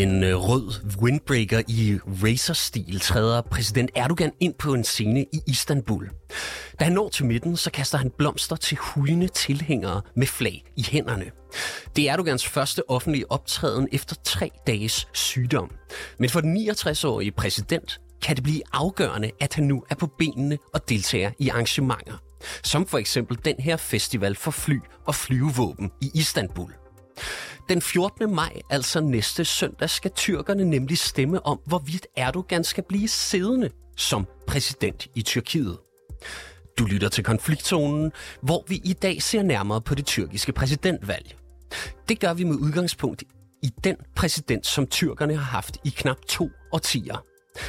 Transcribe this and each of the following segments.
I en øh, rød windbreaker i racerstil træder præsident Erdogan ind på en scene i Istanbul. Da han når til midten, så kaster han blomster til hujende tilhængere med flag i hænderne. Det er Erdogans første offentlige optræden efter tre dages sygdom. Men for den 69-årige præsident kan det blive afgørende, at han nu er på benene og deltager i arrangementer. Som for eksempel den her festival for fly og flyvevåben i Istanbul. Den 14. maj, altså næste søndag, skal tyrkerne nemlig stemme om, hvorvidt Erdogan skal blive siddende som præsident i Tyrkiet. Du lytter til konfliktzonen, hvor vi i dag ser nærmere på det tyrkiske præsidentvalg. Det gør vi med udgangspunkt i den præsident, som tyrkerne har haft i knap to årtier,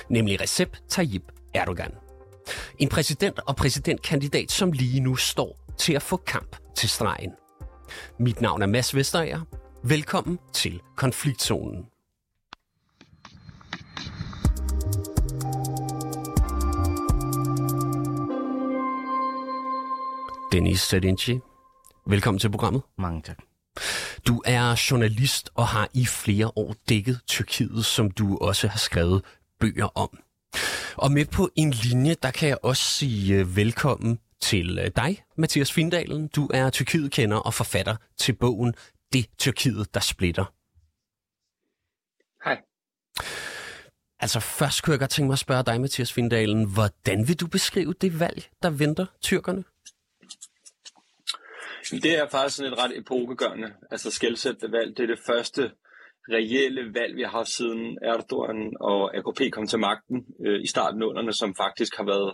nemlig Recep Tayyip Erdogan. En præsident og præsidentkandidat, som lige nu står til at få kamp til stregen. Mit navn er Mads Vesterager. Velkommen til Konfliktzonen. Dennis Sedinci, velkommen til programmet. Mange tak. Du er journalist og har i flere år dækket Tyrkiet, som du også har skrevet bøger om. Og med på en linje, der kan jeg også sige øh, velkommen til øh, dig, Mathias Findalen. Du er Tyrkiet-kender og forfatter til bogen Det Tyrkiet, der splitter. Hej. Altså først kunne jeg godt tænke mig at spørge dig, Mathias Findalen, hvordan vil du beskrive det valg, der venter tyrkerne? Det er faktisk sådan et ret epokegørende, altså skældsættende valg. Det er det første reelle valg, vi har siden Erdogan og AKP kom til magten øh, i starten af som faktisk har været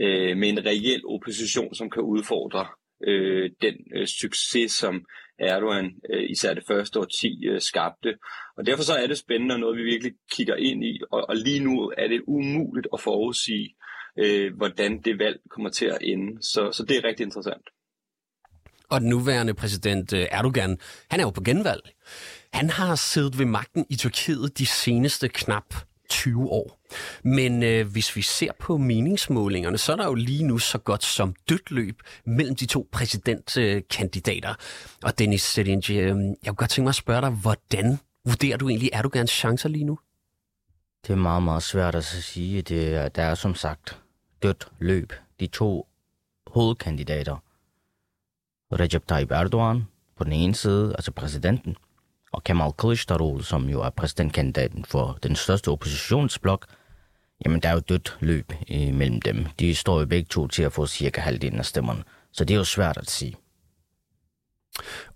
øh, med en reel opposition, som kan udfordre øh, den øh, succes, som Erdogan øh, især det første årti øh, skabte. Og derfor så er det spændende og noget, vi virkelig kigger ind i, og, og lige nu er det umuligt at forudsige, øh, hvordan det valg kommer til at ende. Så, så det er rigtig interessant. Og den nuværende præsident øh, Erdogan, han er jo på genvalg. Han har siddet ved magten i Tyrkiet de seneste knap 20 år. Men øh, hvis vi ser på meningsmålingerne, så er der jo lige nu så godt som dødt løb mellem de to præsidentkandidater. Og Dennis Sedinci, øh, jeg kunne godt tænke mig at spørge dig, hvordan vurderer du egentlig Erdogans chancer lige nu? Det er meget, meget svært at sige. Det er, der er som sagt dødt løb. De to hovedkandidater, Recep Tayyip Erdogan på den ene side, altså præsidenten, og Kemal Kılıçdaroğlu, som jo er præsidentkandidaten for den største oppositionsblok, jamen der er jo dødt løb mellem dem. De står jo begge to til at få cirka halvdelen af stemmerne, så det er jo svært at sige.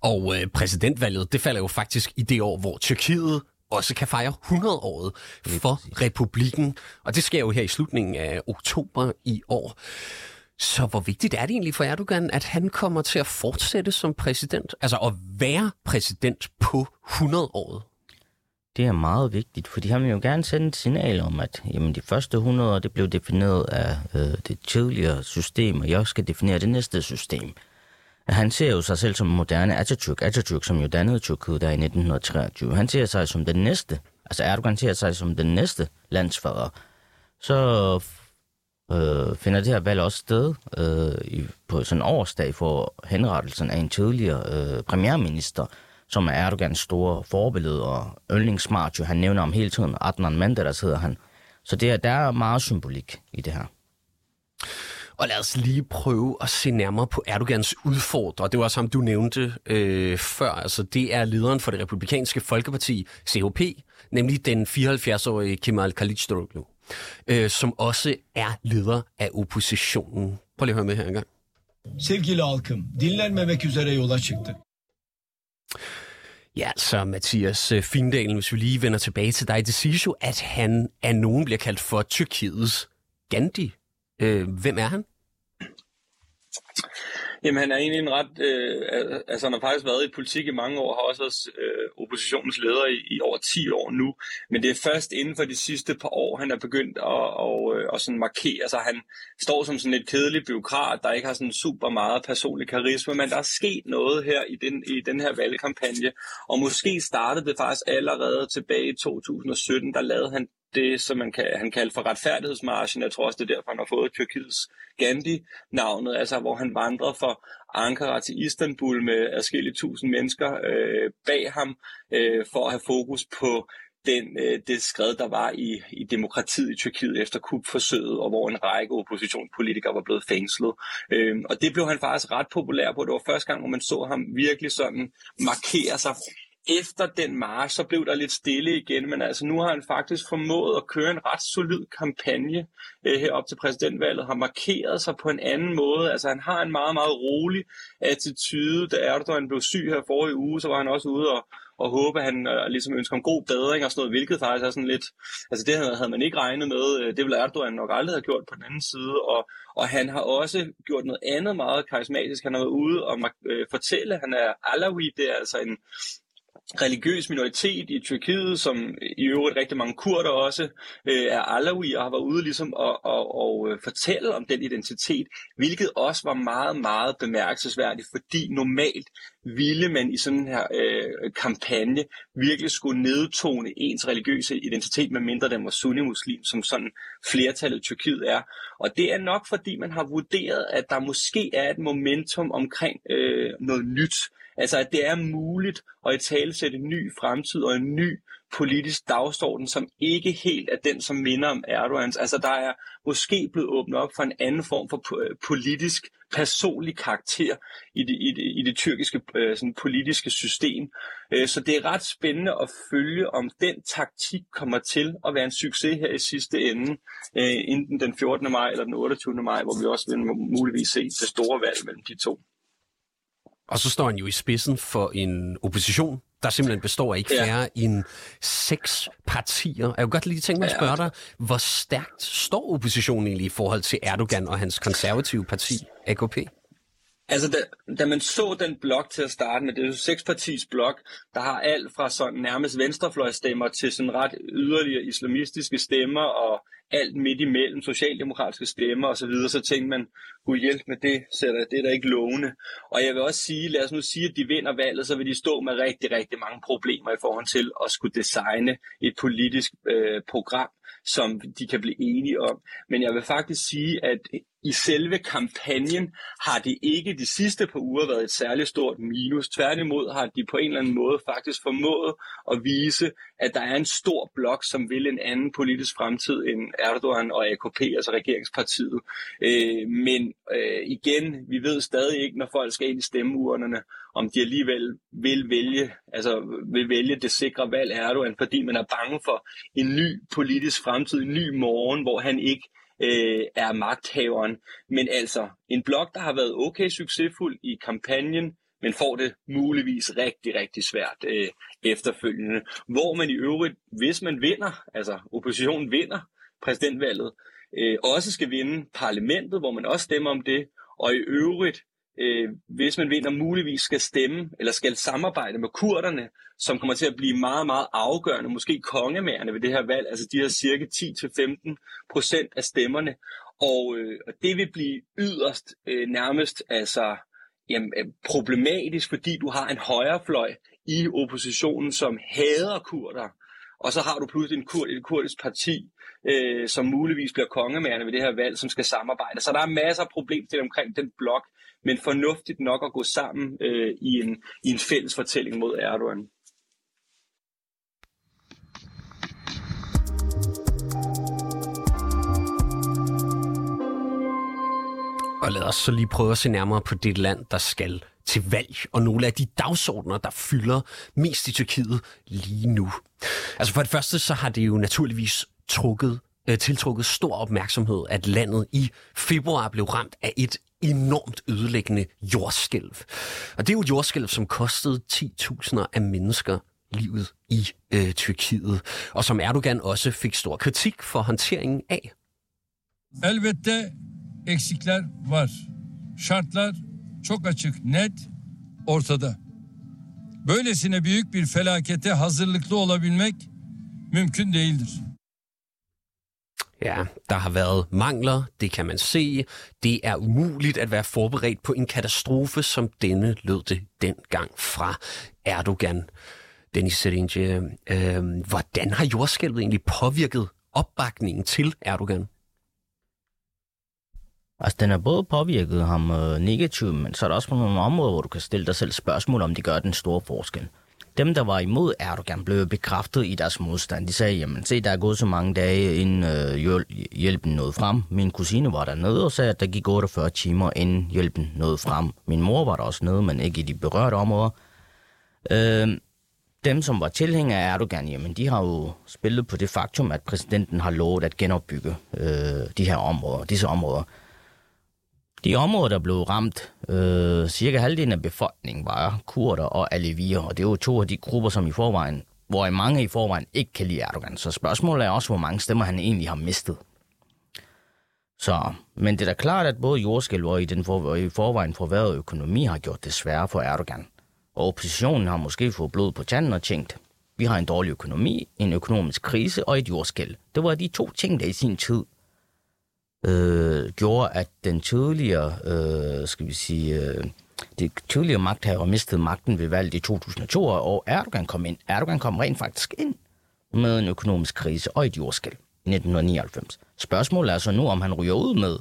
Og øh, præsidentvalget, det falder jo faktisk i det år, hvor Tyrkiet også kan fejre 100-året for republikken. Og det sker jo her i slutningen af oktober i år. Så hvor vigtigt er det egentlig for Erdogan, at han kommer til at fortsætte som præsident? Altså at være præsident på 100-året? Det er meget vigtigt, fordi han vil jo gerne sende et signal om, at jamen, de første 100 år, det blev defineret af øh, det tidligere system, og jeg skal definere det næste system. Han ser jo sig selv som moderne Atatürk, Atatürk som jo dannede Tyrkiet der i 1923. Han ser sig som den næste, altså Erdogan ser sig som den næste landsfader. Så øh, finder det her valg også sted øh, i, på sådan en årsdag for henrettelsen af en tidligere øh, premierminister, som er Erdogans store forbillede og yndlingsmart, jo han nævner om hele tiden, Adnan Menderes hedder han. Så det er, der er meget symbolik i det her. Og lad os lige prøve at se nærmere på Erdogans udfordrer. Det var som du nævnte øh, før. Altså, det er lederen for det republikanske folkeparti, CHP, nemlig den 74-årige Kemal Kılıçdaroğlu øh, som også er leder af oppositionen. Prøv lige at høre med her engang. Sevgili halkım, dinlenmemek üzere yola çıktı. Ja, så Mathias øh, Findalen, hvis vi lige vender tilbage til dig, det siger jo, at han af nogen bliver kaldt for Tyrkiets Gandhi. Øh, hvem er han? Jamen han er egentlig en ret, øh, altså han har faktisk været i politik i mange år, har også været øh, oppositionens leder i, i over 10 år nu, men det er først inden for de sidste par år, han er begyndt at, og, øh, at sådan markere, altså han står som sådan et kedeligt byråkrat, der ikke har sådan super meget personlig karisma, men der er sket noget her i den, i den her valgkampagne, og måske startede det faktisk allerede tilbage i 2017, der lavede han det, som man kan, han kaldte for retfærdighedsmarschen. Jeg tror også, det er derfor, han har fået Tyrkiets Gandhi-navnet, altså hvor han vandrede fra Ankara til Istanbul med adskillige tusind mennesker øh, bag ham, øh, for at have fokus på den, øh, det skred, der var i, i demokratiet i Tyrkiet efter kupforsøget, og hvor en række oppositionspolitikere var blevet fængslet. Øh, og det blev han faktisk ret populær på. Det var første gang, hvor man så ham virkelig sådan markere sig efter den march, så blev der lidt stille igen, men altså nu har han faktisk formået at køre en ret solid kampagne øh, herop til præsidentvalget, har markeret sig på en anden måde, altså han har en meget, meget rolig attitude, da Erdogan blev syg her forrige uge, så var han også ude og, og håbe, at han øh, ligesom ønsker om god bedring og sådan noget, hvilket faktisk er sådan lidt, altså det havde, havde man ikke regnet med, øh, det ville Erdogan nok aldrig have gjort på den anden side, og, og han har også gjort noget andet meget karismatisk, han har været ude og øh, fortælle, han er Alawi, det er altså en, religiøs minoritet i Tyrkiet, som i øvrigt rigtig mange kurder også øh, er alawi og har været ude ligesom og, at, og øh, fortælle om den identitet, hvilket også var meget, meget bemærkelsesværdigt, fordi normalt ville man i sådan her øh, kampagne virkelig skulle nedtone ens religiøse identitet, medmindre den var sunni-muslim, som sådan flertallet i Tyrkiet er. Og det er nok, fordi man har vurderet, at der måske er et momentum omkring øh, noget nyt, Altså, at det er muligt at i tale sætte en ny fremtid og en ny politisk dagsorden, som ikke helt er den, som minder om Erdogans. Altså, der er måske blevet åbnet op for en anden form for politisk, personlig karakter i det, i det, i det tyrkiske øh, sådan, politiske system. Øh, så det er ret spændende at følge, om den taktik kommer til at være en succes her i sidste ende, øh, enten den 14. maj eller den 28. maj, hvor vi også vil muligvis se det store valg mellem de to. Og så står han jo i spidsen for en opposition, der simpelthen består af ikke færre ja. end seks partier. Jeg kunne godt lige tænke mig at spørge dig, hvor stærkt står oppositionen egentlig i forhold til Erdogan og hans konservative parti, AKP? Altså, da, da man så den blok til at starte med, det er jo sekspartis blok, der har alt fra sådan nærmest venstrefløjstemmer til sådan ret yderligere islamistiske stemmer og alt midt imellem, socialdemokratiske stemmer osv., så, videre, så tænkte man, gud hjælp med det, så det er da ikke lovende. Og jeg vil også sige, lad os nu sige, at de vinder valget, så vil de stå med rigtig, rigtig mange problemer i forhold til at skulle designe et politisk øh, program, som de kan blive enige om. Men jeg vil faktisk sige, at i selve kampagnen har det ikke de sidste par uger været et særligt stort minus. Tværtimod har de på en eller anden måde faktisk formået at vise, at der er en stor blok, som vil en anden politisk fremtid end Erdogan og AKP, altså regeringspartiet. Øh, men øh, igen, vi ved stadig ikke, når folk skal ind i stemmeurnerne, om de alligevel vil vælge, altså vil vælge det sikre valg Erdogan, fordi man er bange for en ny politisk fremtid, en ny morgen, hvor han ikke øh, er magthaveren. Men altså, en blok, der har været okay succesfuld i kampagnen, men får det muligvis rigtig, rigtig svært øh, efterfølgende. Hvor man i øvrigt, hvis man vinder, altså oppositionen vinder præsidentvalget, øh, også skal vinde parlamentet, hvor man også stemmer om det, og i øvrigt øh, hvis man vinder, muligvis skal stemme eller skal samarbejde med kurderne, som kommer til at blive meget, meget afgørende, måske kongemærende ved det her valg, altså de her cirka 10-15 procent af stemmerne. Og, øh, og det vil blive yderst øh, nærmest altså, jamen, øh, problematisk, fordi du har en højrefløj i oppositionen, som hader kurder, og så har du pludselig en kur, et kurdisk parti, øh, som muligvis bliver kongemærende ved det her valg, som skal samarbejde. Så der er masser af problemstillinger omkring den blok, men fornuftigt nok at gå sammen øh, i, en, i en fælles fortælling mod Erdogan. Og lad os så lige prøve at se nærmere på det land, der skal til valg, og nogle af de dagsordner, der fylder mest i Tyrkiet lige nu. Altså for det første, så har det jo naturligvis trukket, øh, tiltrukket stor opmærksomhed, at landet i februar blev ramt af et enormt ødelæggende jordskælv. Og det er jo et jordskælv, som kostede 10.000 af mennesker livet i øh, Tyrkiet, og som Erdogan også fik stor kritik for håndteringen af. Elbette eksikler var. Şartlar çok açık, net, ortada. Böylesine büyük bir felakete hazırlıklı olabilmek mümkün değildir. Ja, der har været mangler, det kan man se. Det er umuligt at være forberedt på en katastrofe, som denne lød det dengang fra Erdogan. Dennis Serinje, øh, hvordan har jordskælvet egentlig påvirket opbakningen til Erdogan? Altså, den har både påvirket ham øh, negativt, men så er der også på nogle områder, hvor du kan stille dig selv spørgsmål, om det gør den store forskel dem, der var imod Erdogan, blev bekræftet i deres modstand. De sagde, jamen se, der er gået så mange dage, inden øh, hjælpen nåede frem. Min kusine var dernede og sagde, at der gik 48 timer, inden hjælpen nåede frem. Min mor var der også nede, men ikke i de berørte områder. Øh, dem, som var tilhængere af Erdogan, jamen, de har jo spillet på det faktum, at præsidenten har lovet at genopbygge øh, de her områder, disse områder. De områder, der blev ramt, øh, cirka halvdelen af befolkningen var kurder og alevier, og det er jo to af de grupper, som i forvejen, hvor mange i forvejen ikke kan lide Erdogan. Så spørgsmålet er også, hvor mange stemmer han egentlig har mistet. Så, men det er da klart, at både jordskælv og i den for, i forvejen forværrede økonomi har gjort det sværere for Erdogan. Og oppositionen har måske fået blod på tanden og tænkt, vi har en dårlig økonomi, en økonomisk krise og et jordskæld. Det var de to ting, der i sin tid øh, gjorde, at den tidligere, øh, skal vi sige, øh, det tidligere magthaver mistede magten ved valget i 2002, og Erdogan kom ind. Erdogan kom rent faktisk ind med en økonomisk krise og et jordskæld i 1999. Spørgsmålet er så nu, om han ryger ud med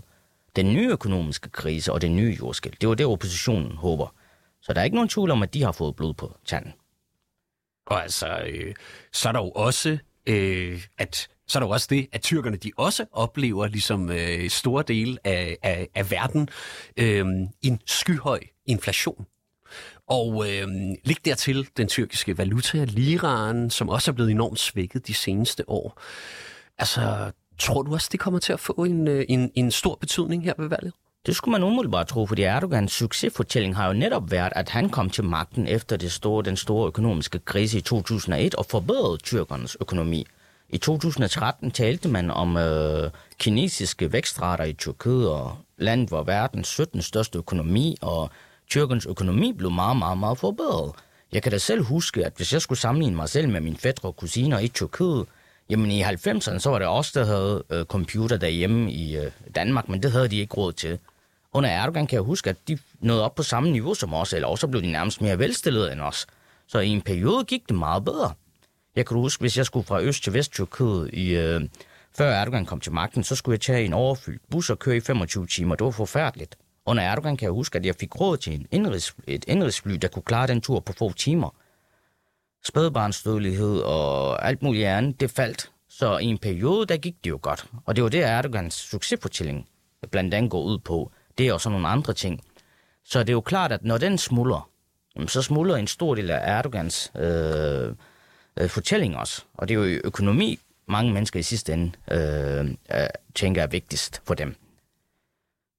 den nye økonomiske krise og den nye jordskæld. Det var det, oppositionen håber. Så der er ikke nogen tvivl om, at de har fået blod på tanden. Og altså, øh, så er der jo også, øh, at så er der jo også det, at tyrkerne de også oplever, ligesom øh, store dele af, af, af verden, øh, en skyhøj inflation. Og øh, lig dertil den tyrkiske valuta, liraen, som også er blevet enormt svækket de seneste år. Altså, tror du også, det kommer til at få en, øh, en, en stor betydning her ved valget? Det skulle man umiddelbart tro, fordi Erdogans succesfortælling har jo netop været, at han kom til magten efter det store, den store økonomiske krise i 2001 og forbedrede tyrkernes økonomi. I 2013 talte man om øh, kinesiske vækstrater i Tyrkiet, og landet var verdens 17. største økonomi, og tyrkens økonomi blev meget, meget, meget forbedret. Jeg kan da selv huske, at hvis jeg skulle sammenligne mig selv med mine fætter og kusiner i Tyrkiet, jamen i 90'erne, så var det også der havde øh, computer derhjemme i øh, Danmark, men det havde de ikke råd til. Under Erdogan kan jeg huske, at de nåede op på samme niveau som os, eller også blev de nærmest mere velstillede end os. Så i en periode gik det meget bedre. Jeg kan huske, hvis jeg skulle fra øst til vest Tyrkiet i... Øh, før Erdogan kom til magten, så skulle jeg tage en overfyldt bus og køre i 25 timer. Det var forfærdeligt. Under Erdogan kan jeg huske, at jeg fik råd til en indrigs, et indrigsfly, der kunne klare den tur på få timer. Spædbarnsdødelighed og alt muligt andet, det faldt. Så i en periode, der gik det jo godt. Og det var det, Erdogans succesfortælling blandt andet går ud på. Det er også nogle andre ting. Så det er jo klart, at når den smuldrer, så smuldrer en stor del af Erdogans øh, øh, fortælling også. Og det er jo økonomi, mange mennesker i sidste ende øh, øh, tænker er vigtigst for dem.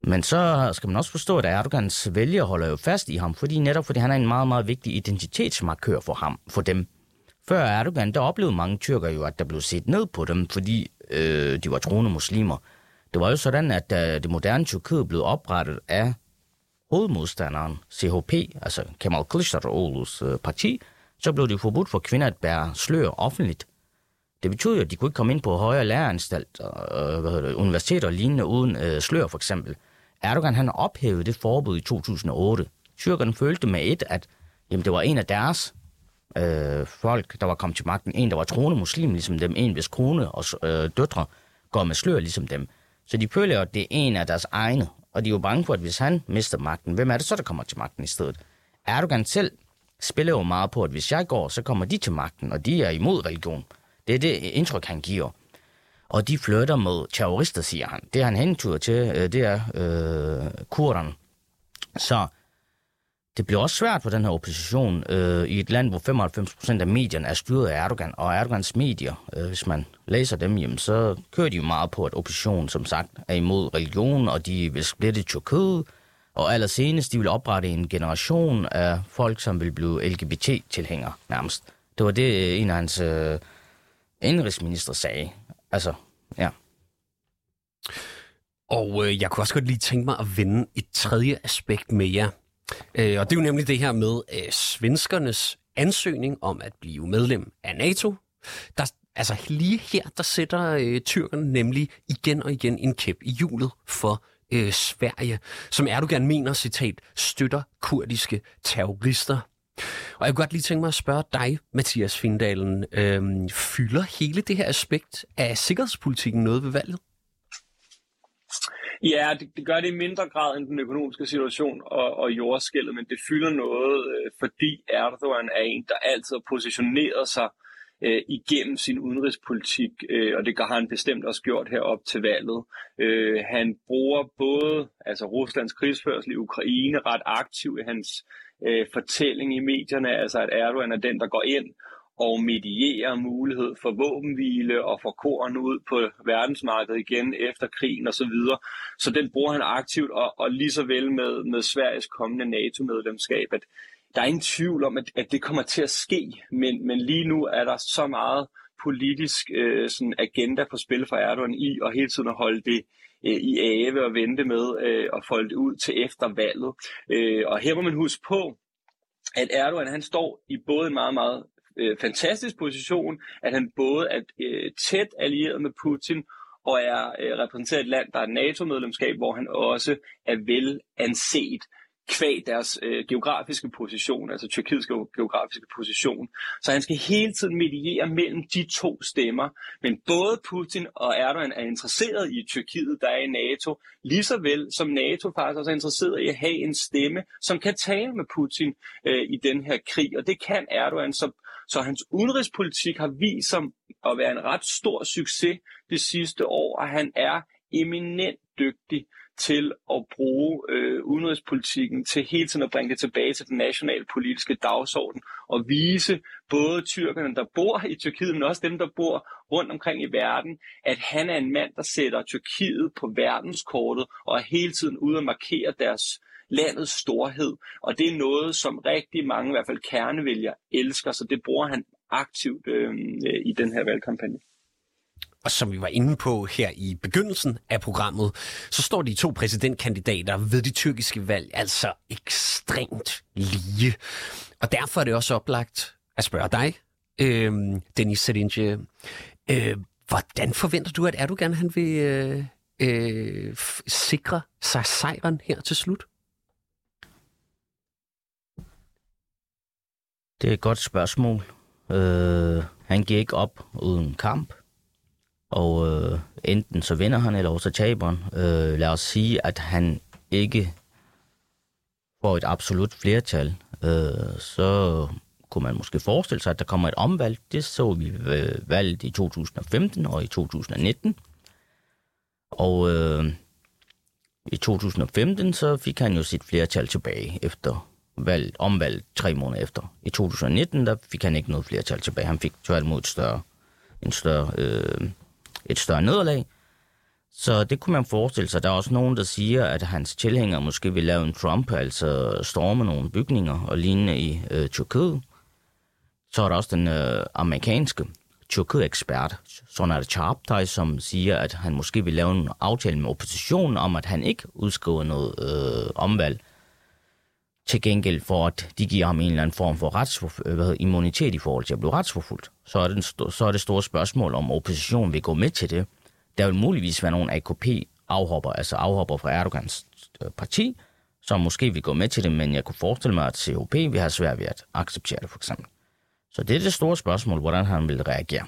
Men så skal man også forstå, at Erdogans vælger holder jo fast i ham, fordi netop fordi han er en meget, meget vigtig identitetsmarkør for ham, for dem. Før Erdogan, der oplevede mange tyrker jo, at der blev set ned på dem, fordi øh, de var troende muslimer. Det var jo sådan, at øh, det moderne Tyrkiet blev oprettet af hovedmodstanderen CHP, altså Kemal Kılıçdaroğlu's øh, parti, så blev det forbudt for kvinder at bære slør offentligt. Det betød jo, at de kunne ikke komme ind på højere læreranstalt, øh, hvad hedder det, universiteter og lignende uden øh, slør for eksempel. Erdogan han ophævede det forbud i 2008. Tyrkerne følte med et, at jamen, det var en af deres øh, folk, der var kommet til magten. En, der var troende muslim ligesom dem. En, hvis kone og øh, døtre går med slør ligesom dem. Så de føler at det er en af deres egne. Og de er jo bange for, at hvis han mister magten, hvem er det så, der kommer til magten i stedet? Erdogan selv spiller jo meget på, at hvis jeg går, så kommer de til magten, og de er imod religion. Det er det indtryk, han giver. Og de flytter med terrorister, siger han. Det han hentyder til, øh, det er øh, kurderne. Så det bliver også svært for den her opposition øh, i et land, hvor 95% af medierne er styret af Erdogan. Og Erdogans medier, øh, hvis man læser dem, jamen, så kører de jo meget på, at oppositionen, som sagt, er imod religion, og de vil splitte Tyrkiet. Og allersenest, de vil oprette en generation af folk, som vil blive LGBT-tilhængere nærmest. Det var det, øh, en af hans øh, indrigsminister sagde. Altså, ja. Og øh, jeg kunne også godt lige tænke mig at vende et tredje aspekt med jer. Øh, og det er jo nemlig det her med øh, svenskernes ansøgning om at blive medlem af NATO. Der, altså lige her, der sætter øh, tyrkerne nemlig igen og igen en kæp i hjulet for øh, Sverige, som Erdogan mener, citat, støtter kurdiske terrorister. Og jeg kunne godt lige tænke mig at spørge dig, Mathias Findalen, øh, fylder hele det her aspekt af sikkerhedspolitikken noget ved valget? Ja, det, det gør det i mindre grad end den økonomiske situation og, og jordskældet, men det fylder noget, øh, fordi Erdogan er en, der altid har positioneret sig øh, Øh, igennem sin udenrigspolitik, øh, og det har han bestemt også gjort herop til valget. Øh, han bruger både altså Ruslands krigsførsel i Ukraine ret aktivt i hans øh, fortælling i medierne, altså at Erdogan er den, der går ind og medierer mulighed for våbenhvile og for korn ud på verdensmarkedet igen efter krigen osv. Så, videre. så den bruger han aktivt, og, og lige så vel med, med Sveriges kommende NATO-medlemskab, at der er ingen tvivl om, at, at det kommer til at ske, men, men lige nu er der så meget politisk øh, sådan agenda på spil for Erdogan i, og hele tiden at holde det øh, i ave og vente med øh, at folde det ud til efter valget. Øh, og her må man huske på, at Erdogan han står i både en meget, meget øh, fantastisk position, at han både er øh, tæt allieret med Putin og er øh, repræsenteret et land, der er NATO-medlemskab, hvor han også er vel anset kvæg deres øh, geografiske position, altså Tyrkiets geografiske position. Så han skal hele tiden mediere mellem de to stemmer. Men både Putin og Erdogan er interesseret i Tyrkiet, der er i NATO, lige så vel som NATO faktisk også er interesseret i at have en stemme, som kan tale med Putin øh, i den her krig. Og det kan Erdogan, så, så hans udenrigspolitik har vist sig at være en ret stor succes det sidste år, og han er eminent dygtig til at bruge øh, udenrigspolitikken til hele tiden at bringe det tilbage til den nationale politiske dagsorden og vise både tyrkerne, der bor i Tyrkiet, men også dem, der bor rundt omkring i verden, at han er en mand, der sætter Tyrkiet på verdenskortet og er hele tiden ude at markere deres landets storhed. Og det er noget, som rigtig mange, i hvert fald kernevælger, elsker, så det bruger han aktivt øh, øh i den her valgkampagne. Og som vi var inde på her i begyndelsen af programmet, så står de to præsidentkandidater ved de tyrkiske valg altså ekstremt lige. Og derfor er det også oplagt at spørge dig, øh, Denis Sedinje, øh, hvordan forventer du, at Erdogan han vil øh, øh, sikre sig sejren her til slut? Det er et godt spørgsmål. Øh, han gik op uden kamp. Og øh, enten så vinder han, eller også taber han. Øh, lad os sige, at han ikke får et absolut flertal. Øh, så kunne man måske forestille sig, at der kommer et omvalg. Det så vi ved valget i 2015 og i 2019. Og øh, i 2015 så fik han jo sit flertal tilbage efter valg, omvalg tre måneder efter. I 2019 der fik han ikke noget flertal tilbage. Han fik tværtimod et større, en større øh, et større nederlag. Så det kunne man forestille sig. Der er også nogen, der siger, at hans tilhængere måske vil lave en Trump, altså storme nogle bygninger og lignende i øh, Tyrkiet. Så er der også den øh, amerikanske Tyrkiet-ekspert, Sonar Chaptay, som siger, at han måske vil lave en aftale med oppositionen om, at han ikke udskriver noget øh, omvalg til gengæld for, at de giver ham en eller anden form for retsforf- øh, hvad hedder, immunitet i forhold til at blive retsforfulgt, så er, det, så er det store spørgsmål, om oppositionen vil gå med til det. Der vil muligvis være nogle AKP-afhopper, altså afhopper fra Erdogans øh, parti, som måske vil gå med til det, men jeg kunne forestille mig, at COP vil have svært ved at acceptere det, for eksempel. Så det er det store spørgsmål, hvordan han vil reagere.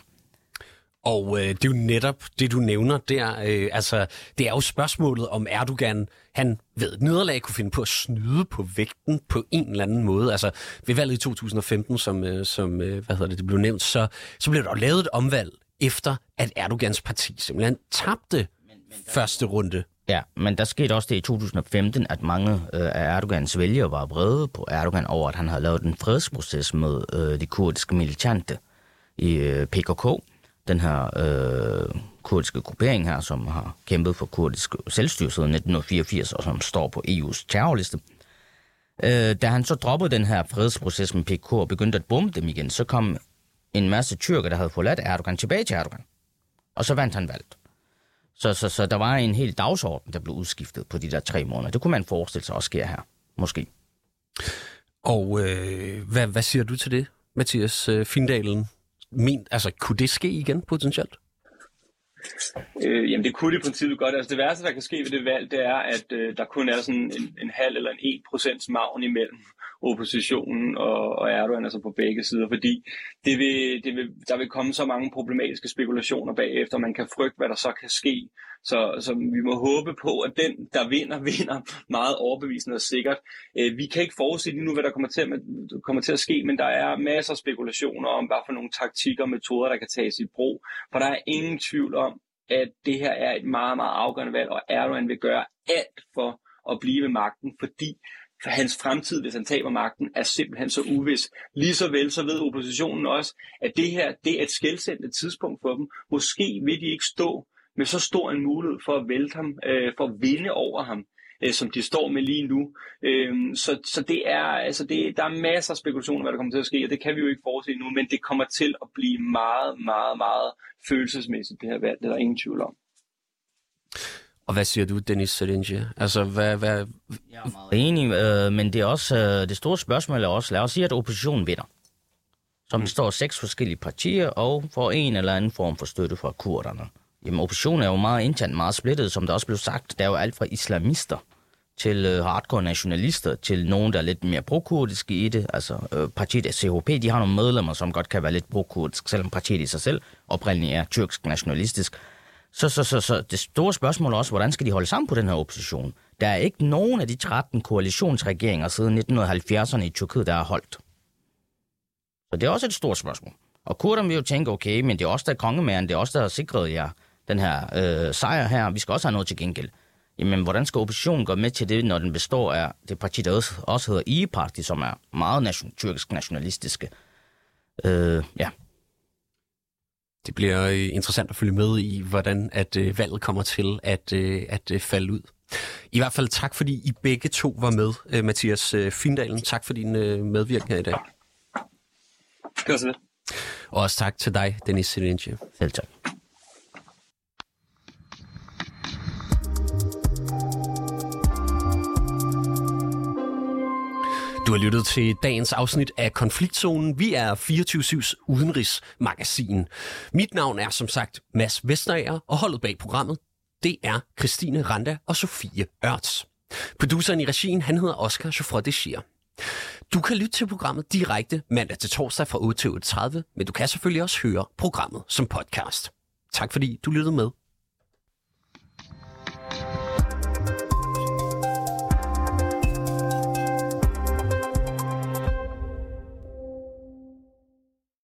Og øh, det er jo netop det, du nævner der. Øh, altså, det er jo spørgsmålet, om Erdogan, han ved et nederlag, kunne finde på at snyde på vægten på en eller anden måde. Altså, ved valget i 2015, som, øh, som øh, hvad hedder det, det blev nævnt, så, så blev der lavet et omvalg efter, at Erdogans parti simpelthen tabte men, men der... første runde. Ja, men der skete også det i 2015, at mange øh, af Erdogans vælgere var vrede på Erdogan over, at han havde lavet en fredsproces med øh, de kurdiske militante i øh, PKK den her øh, kurdiske gruppering her, som har kæmpet for kurdisk selvstyre siden 1984, og som står på EU's terrorliste. Øh, da han så droppede den her fredsproces med PKK og begyndte at bombe dem igen, så kom en masse tyrker, der havde forladt Erdogan, tilbage til Erdogan. Og så vandt han valgt. Så, så, så der var en hel dagsorden, der blev udskiftet på de der tre måneder. Det kunne man forestille sig også sker her, måske. Og øh, hvad, hvad siger du til det, Mathias øh, Findalen? Men, altså, kunne det ske igen potentielt? Øh, jamen det kunne det i princippet godt. Altså det værste, der kan ske ved det valg, det er, at øh, der kun er sådan en, en halv eller en 1 procents maven imellem oppositionen og, og Erdogan, altså på begge sider, fordi det vil, det vil, der vil komme så mange problematiske spekulationer bagefter, man kan frygte, hvad der så kan ske. Så, så vi må håbe på, at den, der vinder, vinder meget overbevisende og sikkert. Øh, vi kan ikke forudse lige nu, hvad der kommer til, at, kommer til at ske, men der er masser af spekulationer om, hvad for nogle taktikker og metoder, der kan tages i brug. For der er ingen tvivl om, at det her er et meget, meget afgørende valg, og Erdogan vil gøre alt for at blive ved magten, fordi hans fremtid, hvis han taber magten, er simpelthen så uvis. Lige så vel så ved oppositionen også, at det her det er et skældsættende tidspunkt for dem. Måske vil de ikke stå med så stor en mulighed for at vælte ham, øh, for at vinde over ham, øh, som de står med lige nu. Øh, så, så det er, altså det, der er masser af spekulationer, hvad der kommer til at ske, og det kan vi jo ikke forudse nu, men det kommer til at blive meget, meget, meget følelsesmæssigt, det her valg. Det er der ingen tvivl om. Og hvad siger du, Dennis Sedinje? Altså, hvad... hvad... Jeg er meget enig, øh, men det er også øh, det store spørgsmål er også, lad os sige, at oppositionen vinder. Som består af seks forskellige partier og får en eller anden form for støtte fra kurderne. Jamen, oppositionen er jo meget internt, meget splittet, som der også blev sagt. Der er jo alt fra islamister til øh, hardcore nationalister, til nogen, der er lidt mere prokurdiske i det. Altså, øh, partiet CHP, de har nogle medlemmer, som godt kan være lidt prokurdisk, selvom partiet i sig selv oprindeligt er tyrkisk nationalistisk. Så, så, så, så det store spørgsmål er også, hvordan skal de holde sammen på den her opposition? Der er ikke nogen af de 13 koalitionsregeringer siden 1970'erne i Tyrkiet, der har holdt. Så det er også et stort spørgsmål. Og kurderne vil jo tænke, okay, men det er også der kongemæren, det er også der har sikret jer den her øh, sejr her. Vi skal også have noget til gengæld. Jamen, hvordan skal oppositionen gå med til det, når den består af det parti, der også, også hedder I-parti, som er meget nation, tyrkisk nationalistiske? Øh, ja, det bliver øh, interessant at følge med i, hvordan at øh, valget kommer til at, øh, at øh, falde ud. I hvert fald tak, fordi I begge to var med, øh, Mathias øh, Findalen. Tak for din øh, medvirken her i dag. Det var så lidt. Og også tak til dig, Dennis Silinje. selv tak. Du har lyttet til dagens afsnit af Konfliktzonen. Vi er 24-7's udenrigsmagasin. Mit navn er som sagt Mads Vestager, og holdet bag programmet, det er Christine Randa og Sofie Ørts. Produceren i regien, han hedder Oscar Chauffeur de Du kan lytte til programmet direkte mandag til torsdag fra 8 til 8.30, men du kan selvfølgelig også høre programmet som podcast. Tak fordi du lyttede med.